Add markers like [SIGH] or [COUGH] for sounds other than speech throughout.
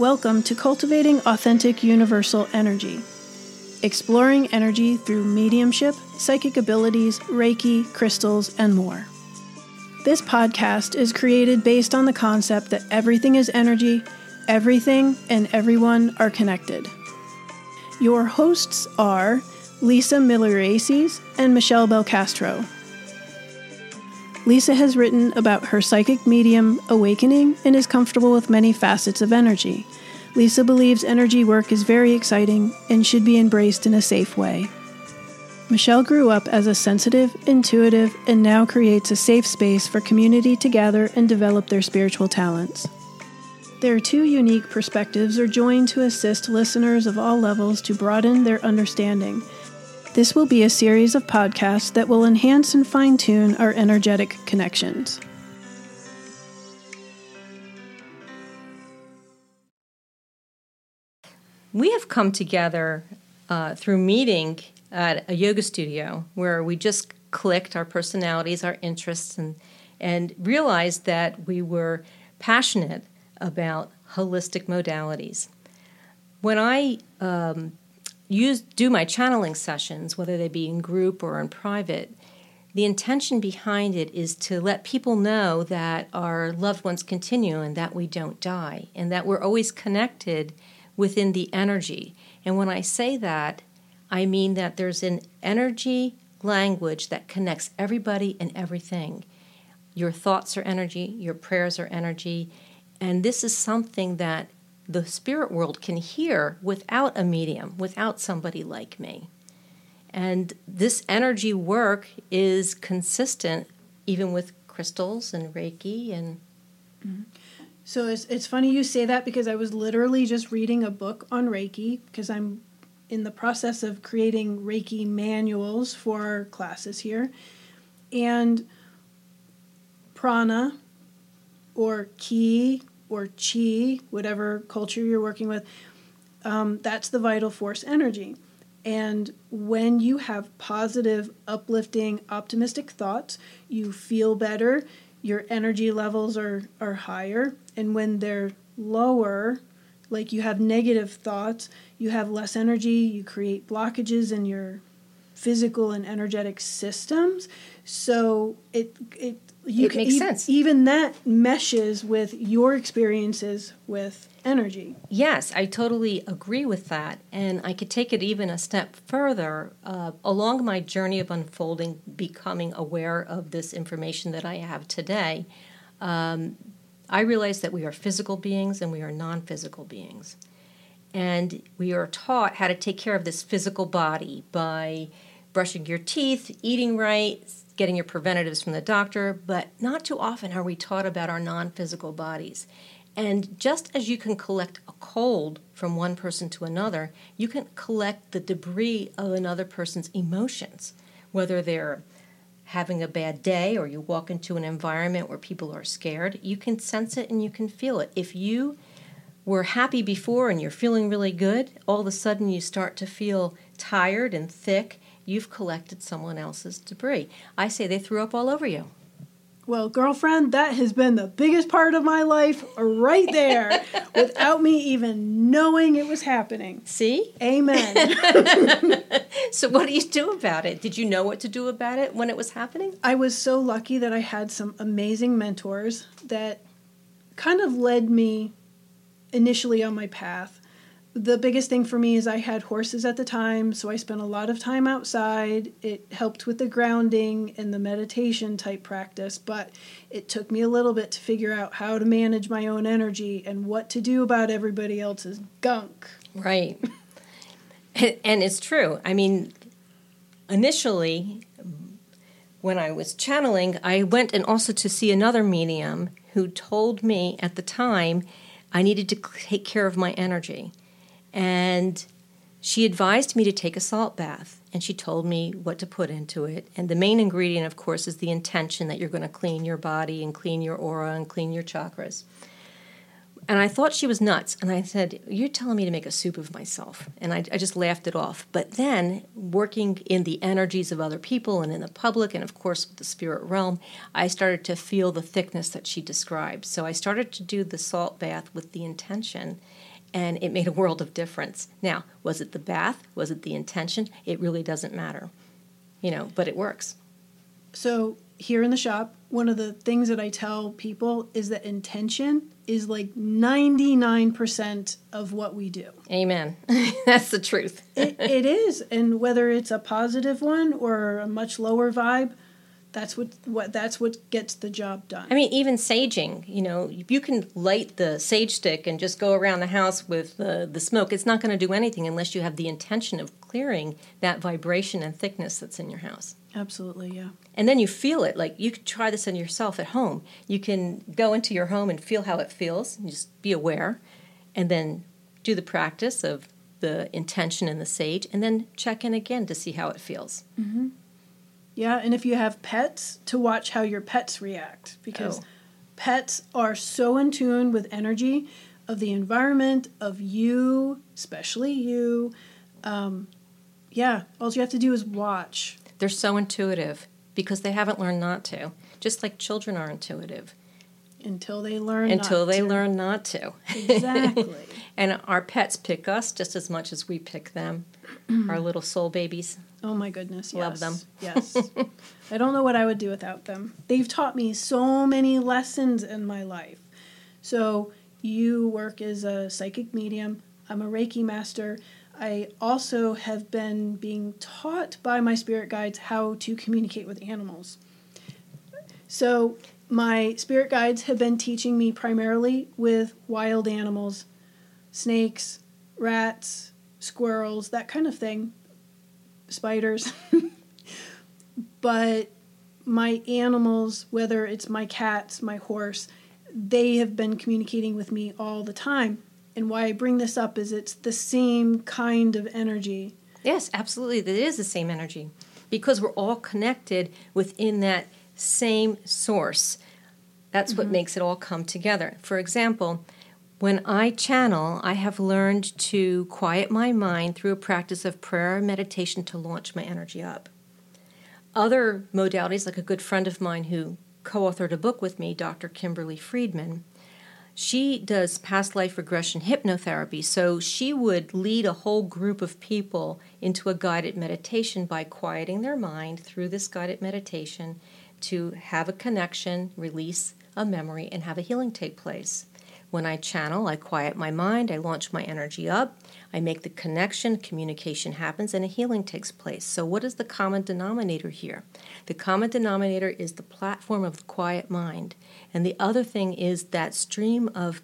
Welcome to Cultivating Authentic Universal Energy, exploring energy through mediumship, psychic abilities, Reiki, crystals, and more. This podcast is created based on the concept that everything is energy, everything and everyone are connected. Your hosts are Lisa Miller-Aces and Michele Belcastro. Lisa has written about her psychic medium awakening and is comfortable with many facets of energy. Lisa believes energy work is very exciting and should be embraced in a safe way. Michele grew up as a sensitive, intuitive, and now creates a safe space for community to gather and develop their spiritual talents. Their two unique perspectives are joined to assist listeners of all levels to broaden their understanding this will be a series of podcasts that will enhance and fine tune our energetic connections. We have come together uh, through meeting at a yoga studio where we just clicked our personalities, our interests, and, and realized that we were passionate about holistic modalities. When I um, use do my channeling sessions, whether they be in group or in private, the intention behind it is to let people know that our loved ones continue and that we don't die and that we're always connected within the energy. And when I say that, I mean that there's an energy language that connects everybody and everything. Your thoughts are energy, your prayers are energy, and this is something that the spirit world can hear without a medium, without somebody like me. And this energy work is consistent even with crystals and Reiki and. Mm-hmm. So it's, it's funny you say that because I was literally just reading a book on Reiki because I'm in the process of creating Reiki manuals for our classes here. And prana or ki or chi, whatever culture you're working with, um, that's the vital force energy. And when you have positive, uplifting, optimistic thoughts, you feel better, your energy levels are, are higher. And when they're lower, like you have negative thoughts, you have less energy, you create blockages in your physical and energetic systems. So it, it you it can, makes e- sense. Even that meshes with your experiences with energy. Yes, I totally agree with that. And I could take it even a step further. Uh, along my journey of unfolding, becoming aware of this information that I have today, um, I realized that we are physical beings and we are non physical beings. And we are taught how to take care of this physical body by brushing your teeth, eating right, getting your preventatives from the doctor, but not too often are we taught about our non physical bodies. And just as you can collect a cold from one person to another, you can collect the debris of another person's emotions, whether they're having a bad day or you walk into an environment where people are scared, you can sense it and you can feel it. If you were happy before and you're feeling really good, all of a sudden you start to feel tired and thick you've collected someone else's debris. I say they threw up all over you. Well, girlfriend, that has been the biggest part of my life right there [LAUGHS] without me even knowing it was happening. See? Amen. [LAUGHS] so, what do you do about it? Did you know what to do about it when it was happening? I was so lucky that I had some amazing mentors that kind of led me initially on my path the biggest thing for me is I had horses at the time, so I spent a lot of time outside. It helped with the grounding and the meditation type practice, but it took me a little bit to figure out how to manage my own energy and what to do about everybody else's gunk. Right. [LAUGHS] and it's true. I mean, initially, when I was channeling, I went and also to see another medium who told me at the time I needed to take care of my energy and she advised me to take a salt bath and she told me what to put into it. And the main ingredient, of course, is the intention that you're going to clean your body and clean your aura and clean your chakras. and I thought she was nuts. And I said, You're telling me to make a soup of myself. And I, I, just laughed it off. But then, working in the energies of other people and in the public, and of course with the spirit realm, I started to feel the thickness that she described. So I started to do the salt bath with the intention, and it made a world of difference. Now, was it the bath? Was it the intention? It really doesn't matter, you know, but it works. So, here in the shop, one of the things that I tell people is that intention is like 99% of what we do. Amen. [LAUGHS] That's the truth. it, it is. And whether it's a positive one or a much lower vibe, that's what, what that's what gets the job done. I mean, even saging, you know, you can light the sage stick and just go around the house with the, the smoke. It's not going to do anything unless you have the intention of clearing that vibration and thickness that's in your house. Absolutely, yeah. And then you feel it. Like you could try this on yourself at home. You can go into your home and feel how it feels, and just be aware, and then do the practice of the intention and the sage, and then check in again to see how it feels. Mm-hmm. Yeah, and if you have pets, to watch how your pets react because oh. pets are so in tune with energy of the environment, of you, especially you. Um, yeah, all you have to do is watch. They're so intuitive because they haven't learned not to, just like children are intuitive. Until they learn Until they to. learn not to. Exactly. [LAUGHS] and our pets pick us just as much as we pick them, [CLEARS THROAT] our little soul babies. Oh my goodness, yes. Love them. Yes. [LAUGHS] I don't know what I would do without them. They've taught me so many lessons in my life. So, you work as a psychic medium, I'm a Reiki master. I also have been being taught by my spirit guides how to communicate with animals. So, my spirit guides have been teaching me primarily with wild animals, snakes, rats, squirrels, that kind of thing, spiders. [LAUGHS] but my animals, whether it's my cats, my horse, they have been communicating with me all the time. And why I bring this up is it's the same kind of energy. Yes, absolutely. It is the same energy because we're all connected within that same source. That's mm-hmm. what makes it all come together. For example, when I channel, I have learned to quiet my mind through a practice of prayer and meditation to launch my energy up. Other modalities, like a good friend of mine who co authored a book with me, Dr. Kimberly Friedman, she does past life regression hypnotherapy. So she would lead a whole group of people into a guided meditation by quieting their mind through this guided meditation to have a connection, release a memory, and have a healing take place. When I channel, I quiet my mind, I launch my energy up, I make the connection, communication happens, and a healing takes place. So, what is the common denominator here? The common denominator is the platform of the quiet mind. And the other thing is that stream of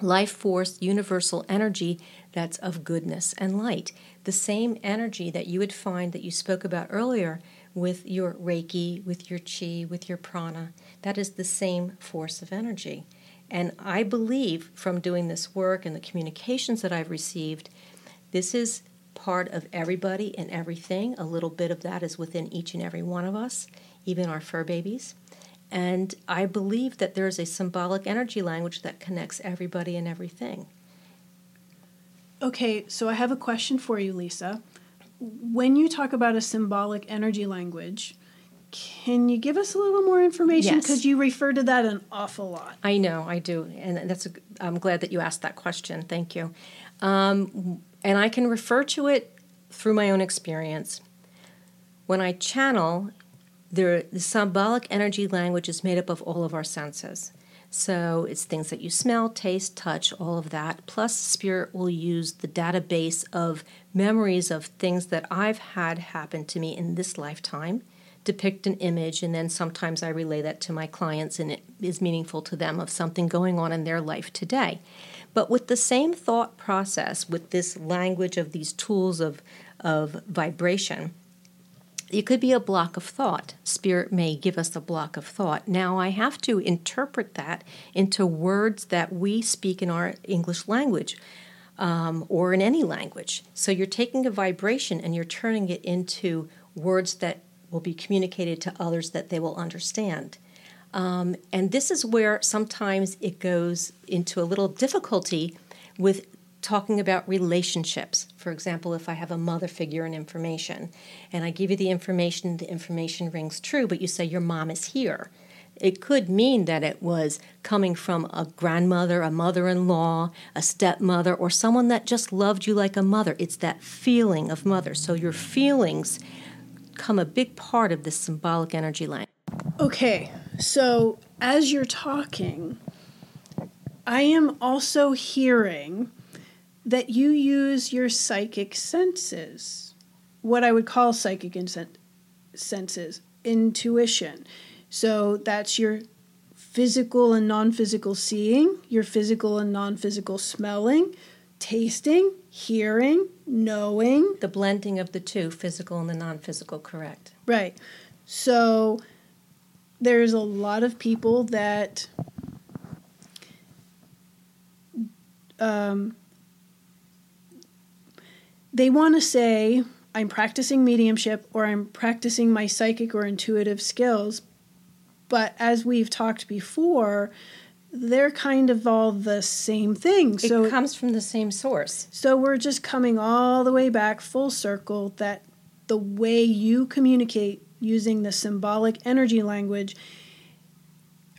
life force, universal energy that's of goodness and light. The same energy that you would find that you spoke about earlier with your Reiki, with your Chi, with your prana, that is the same force of energy. And I believe from doing this work and the communications that I've received, this is part of everybody and everything. A little bit of that is within each and every one of us, even our fur babies. And I believe that there is a symbolic energy language that connects everybody and everything. Okay, so I have a question for you, Lisa. When you talk about a symbolic energy language, can you give us a little more information? Because yes. you refer to that an awful lot. I know, I do, and that's. A, I'm glad that you asked that question. Thank you. Um, and I can refer to it through my own experience. When I channel, the symbolic energy language is made up of all of our senses. So it's things that you smell, taste, touch, all of that. Plus, Spirit will use the database of memories of things that I've had happen to me in this lifetime depict an image, and then sometimes I relay that to my clients, and it is meaningful to them of something going on in their life today. But with the same thought process, with this language of these tools of, of vibration, it could be a block of thought. Spirit may give us a block of thought. Now, I have to interpret that into words that we speak in our English language um, or in any language. So, you're taking a vibration and you're turning it into words that will be communicated to others that they will understand. Um, and this is where sometimes it goes into a little difficulty with talking about relationships. For example, if I have a mother figure in information and I give you the information, the information rings true, but you say your mom is here. It could mean that it was coming from a grandmother, a mother in law, a stepmother, or someone that just loved you like a mother. It's that feeling of mother. So your feelings come a big part of this symbolic energy line. Okay, so as you're talking, I am also hearing that you use your psychic senses, what I would call psychic senses, intuition. So that's your physical and non physical seeing, your physical and non physical smelling, tasting, hearing, knowing. The blending of the two, physical and the non physical, correct. Right. So there's a lot of people that um, they want to say, I'm practicing mediumship or I'm practicing my psychic or intuitive skills. But as we've talked before, they're kind of all the same thing. So it comes from the same source. So we're just coming all the way back full circle that the way you communicate using the symbolic energy language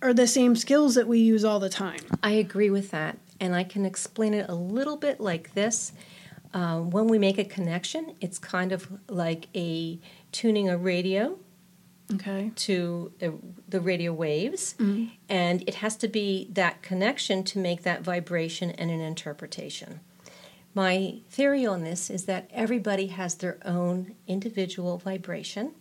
are the same skills that we use all the time. I agree with that. And I can explain it a little bit like this. Uh, when we make a connection, it's kind of like a tuning a radio okay. to uh, the radio waves, mm-hmm. and it has to be that connection to make that vibration and an interpretation. My theory on this is that everybody has their own individual vibration,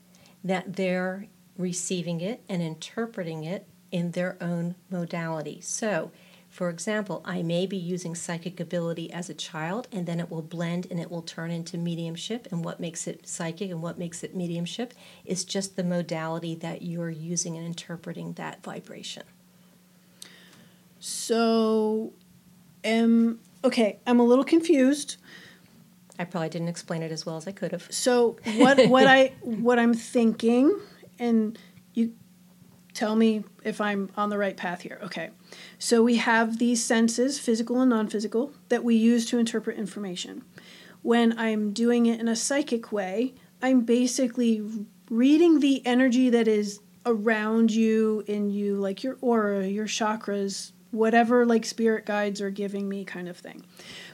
that they're receiving it and interpreting it in their own modality. So, for example, I may be using psychic ability as a child, and then it will blend and it will turn into mediumship. And what makes it psychic and what makes it mediumship is just the modality that you're using and interpreting that vibration. So, um, okay, I'm a little confused. I probably didn't explain it as well as I could have. So what what [LAUGHS] I what I'm thinking, and you tell me if I'm on the right path here. Okay. So we have these senses, physical and non physical, that we use to interpret information. When I'm doing it in a psychic way, I'm basically reading the energy that is around you, in you, like your aura, your chakras, whatever like spirit guides are giving me, kind of thing.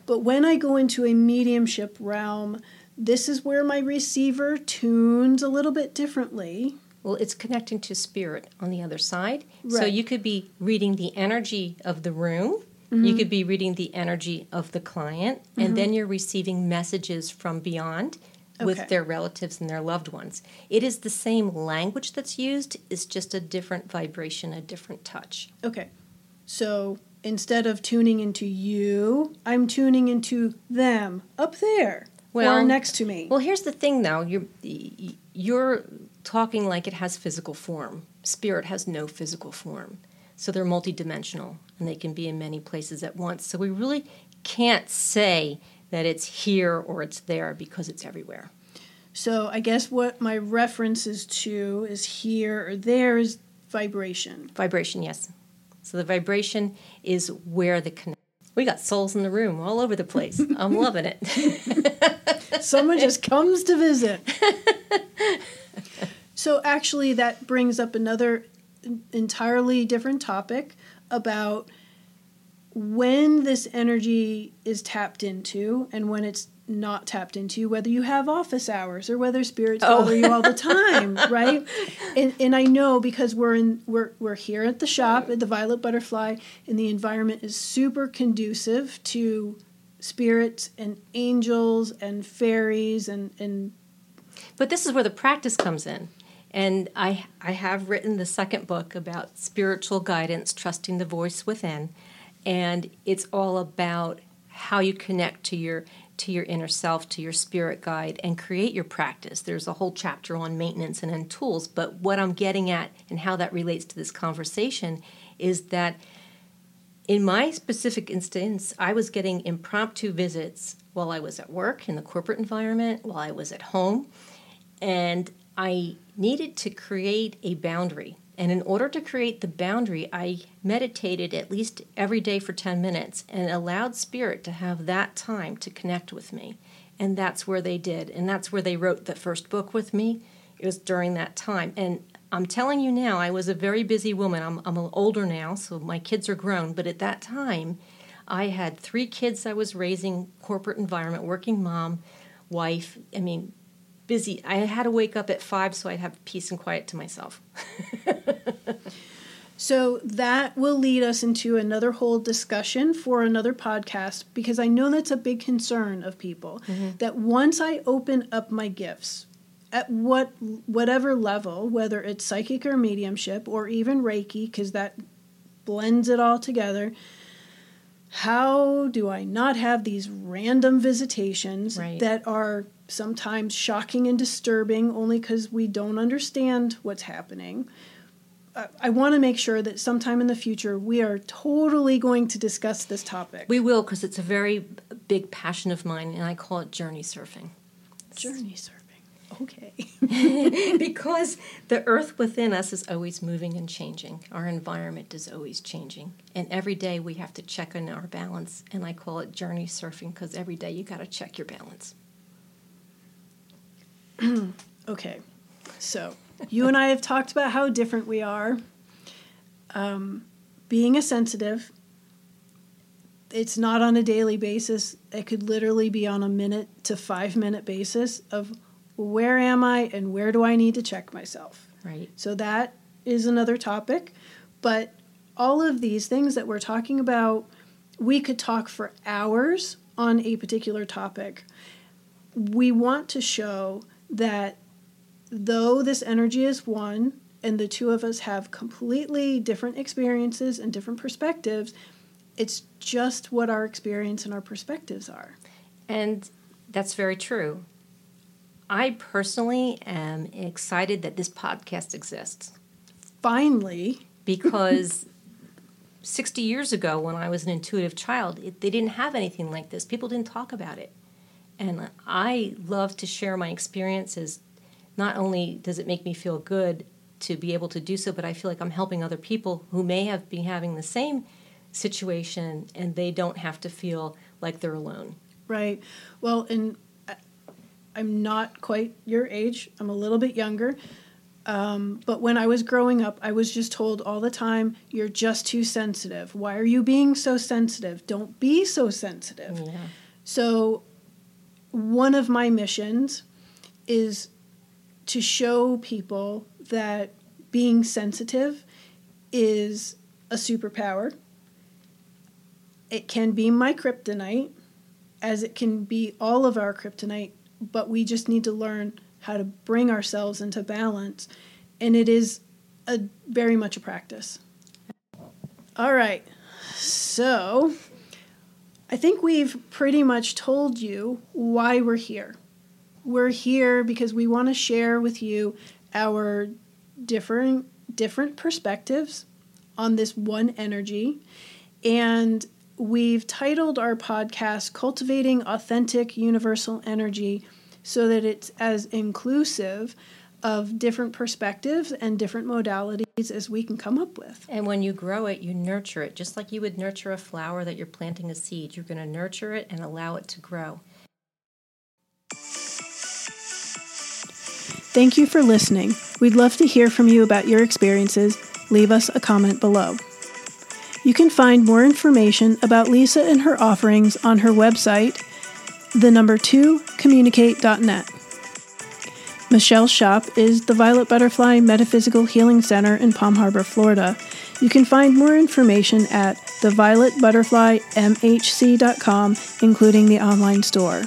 But when I go into a mediumship realm, this is where my receiver tunes a little bit differently well, it's connecting to spirit on the other side. Right. So you could be reading the energy of the room. Mm-hmm. You could be reading the energy of the client, mm-hmm. and then you're receiving messages from beyond with their relatives and their loved ones. It is the same language that's used, it's just a different vibration, a different touch. Okay. So instead of tuning into you, I'm tuning into them up there well, or next to me. Well, here's the thing though, you're you're talking like it has physical form. Spirit has no physical form. So they're multidimensional and they can be in many places at once. So we really can't say that it's here or it's there because it's everywhere. So I guess what my reference is to is here or there is vibration. Vibration, yes. So the vibration is where the connect. We got souls in the room all over the place. I'm [LAUGHS] loving it. Someone just comes to visit. [LAUGHS] So actually, that brings up another entirely different topic about when this energy is tapped into and when it's not tapped into, whether you have office hours or whether spirits oh. bother you all the [LAUGHS] time, right? And, and I know because we're in we're we're here at the shop at the Violet Butterfly, and the environment is super conducive to spirits and angels and fairies and and. But this is where the practice comes in. And I, I have written the second book about spiritual guidance, trusting the voice within. And it's all about how you connect to your to your inner self, to your spirit guide, and create your practice. There's a whole chapter on maintenance and tools. But what I'm getting at and how that relates to this conversation is that in my specific instance, I was getting impromptu visits while I was at work in the corporate environment, while I was at home. And I needed to create a boundary And in order to create the boundary, I meditated at least every day for 10 minutes and allowed Spirit to have that time to connect with me. And that's where they did. And that's where they wrote the first book with me. It was during that time. And I'm telling you now, I was a very busy woman. I'm, I'm older now, so my kids are grown. But at that time, I had three kids I was raising, corporate environment, working mom, wife. I mean, busy. I had to wake up at five so I'd have peace and quiet to myself. [LAUGHS] so that will lead us into another whole discussion for another podcast because I know that's a big concern of people mm-hmm. that once I open up my gifts, at what whatever level, whether it's psychic or mediumship or even Reiki, because that blends it all together. How do I not have these random visitations right. that are sometimes shocking and disturbing only because we don't understand what's happening? I want to make sure that sometime in the future we are totally going to discuss this topic. We will because it's a very big passion of mine, and I call it journey surfing. Journey surfing. Okay. [LAUGHS] because the earth within us is always moving and changing. Our environment is always changing. And every day we have to check on our balance. And I call it journey surfing because every day you got to check your balance. [CLEARS THROAT] okay. So you and I have talked about how different we are. Um, being a sensitive, it's not on a daily basis. It could literally be on a minute to five minute basis of where am I and where do I need to check myself? Right. So that is another topic. But all of these things that we're talking about, we could talk for hours on a particular topic. We want to show that though this energy is one, and the two of us have completely different experiences and different perspectives, it's just what our experience and our perspectives are. And that's very true. I personally am excited that this podcast exists. Finally. [LAUGHS] Because 60 years ago, when I was an intuitive child, it, they didn't have anything like this. People didn't talk about it. And I love to share my experiences. Not only does it make me feel good to be able to do so, but I feel like I'm helping other people who may have been having the same situation and they don't have to feel like they're alone. Right. Well, and I'm not quite your age. I'm a little bit younger. Um, but when I was growing up, I was just told all the time, "You're just too sensitive. Why are you being so sensitive? Don't be so sensitive." Yeah. So, one of my missions is to show people that being sensitive is a superpower. It can be my kryptonite, as it can be all of our kryptonite but we just need to learn how to bring ourselves into balance. And it is a very much a practice. All right. So, I think we've pretty much told you why we're here. We're here because we want to share with you our different different perspectives on this one energy and we've titled our podcast Cultivating Authentic Universal Energy so that it's as inclusive of different perspectives and different modalities as we can come up with. And when you grow it, you nurture it. Just like you would nurture a flower that you're planting a seed, you're going to nurture it and allow it to grow. Thank you for listening. We'd love to hear from you about your experiences. Leave us a comment below. You can find more information about Lisa and her offerings on her website, the number 2 communicate.net. Michele's shop is the Violet Butterfly Metaphysical Healing Center in Palm Harbor, Florida. You can find more information at thevioletbutterflymhc.com, including the online store.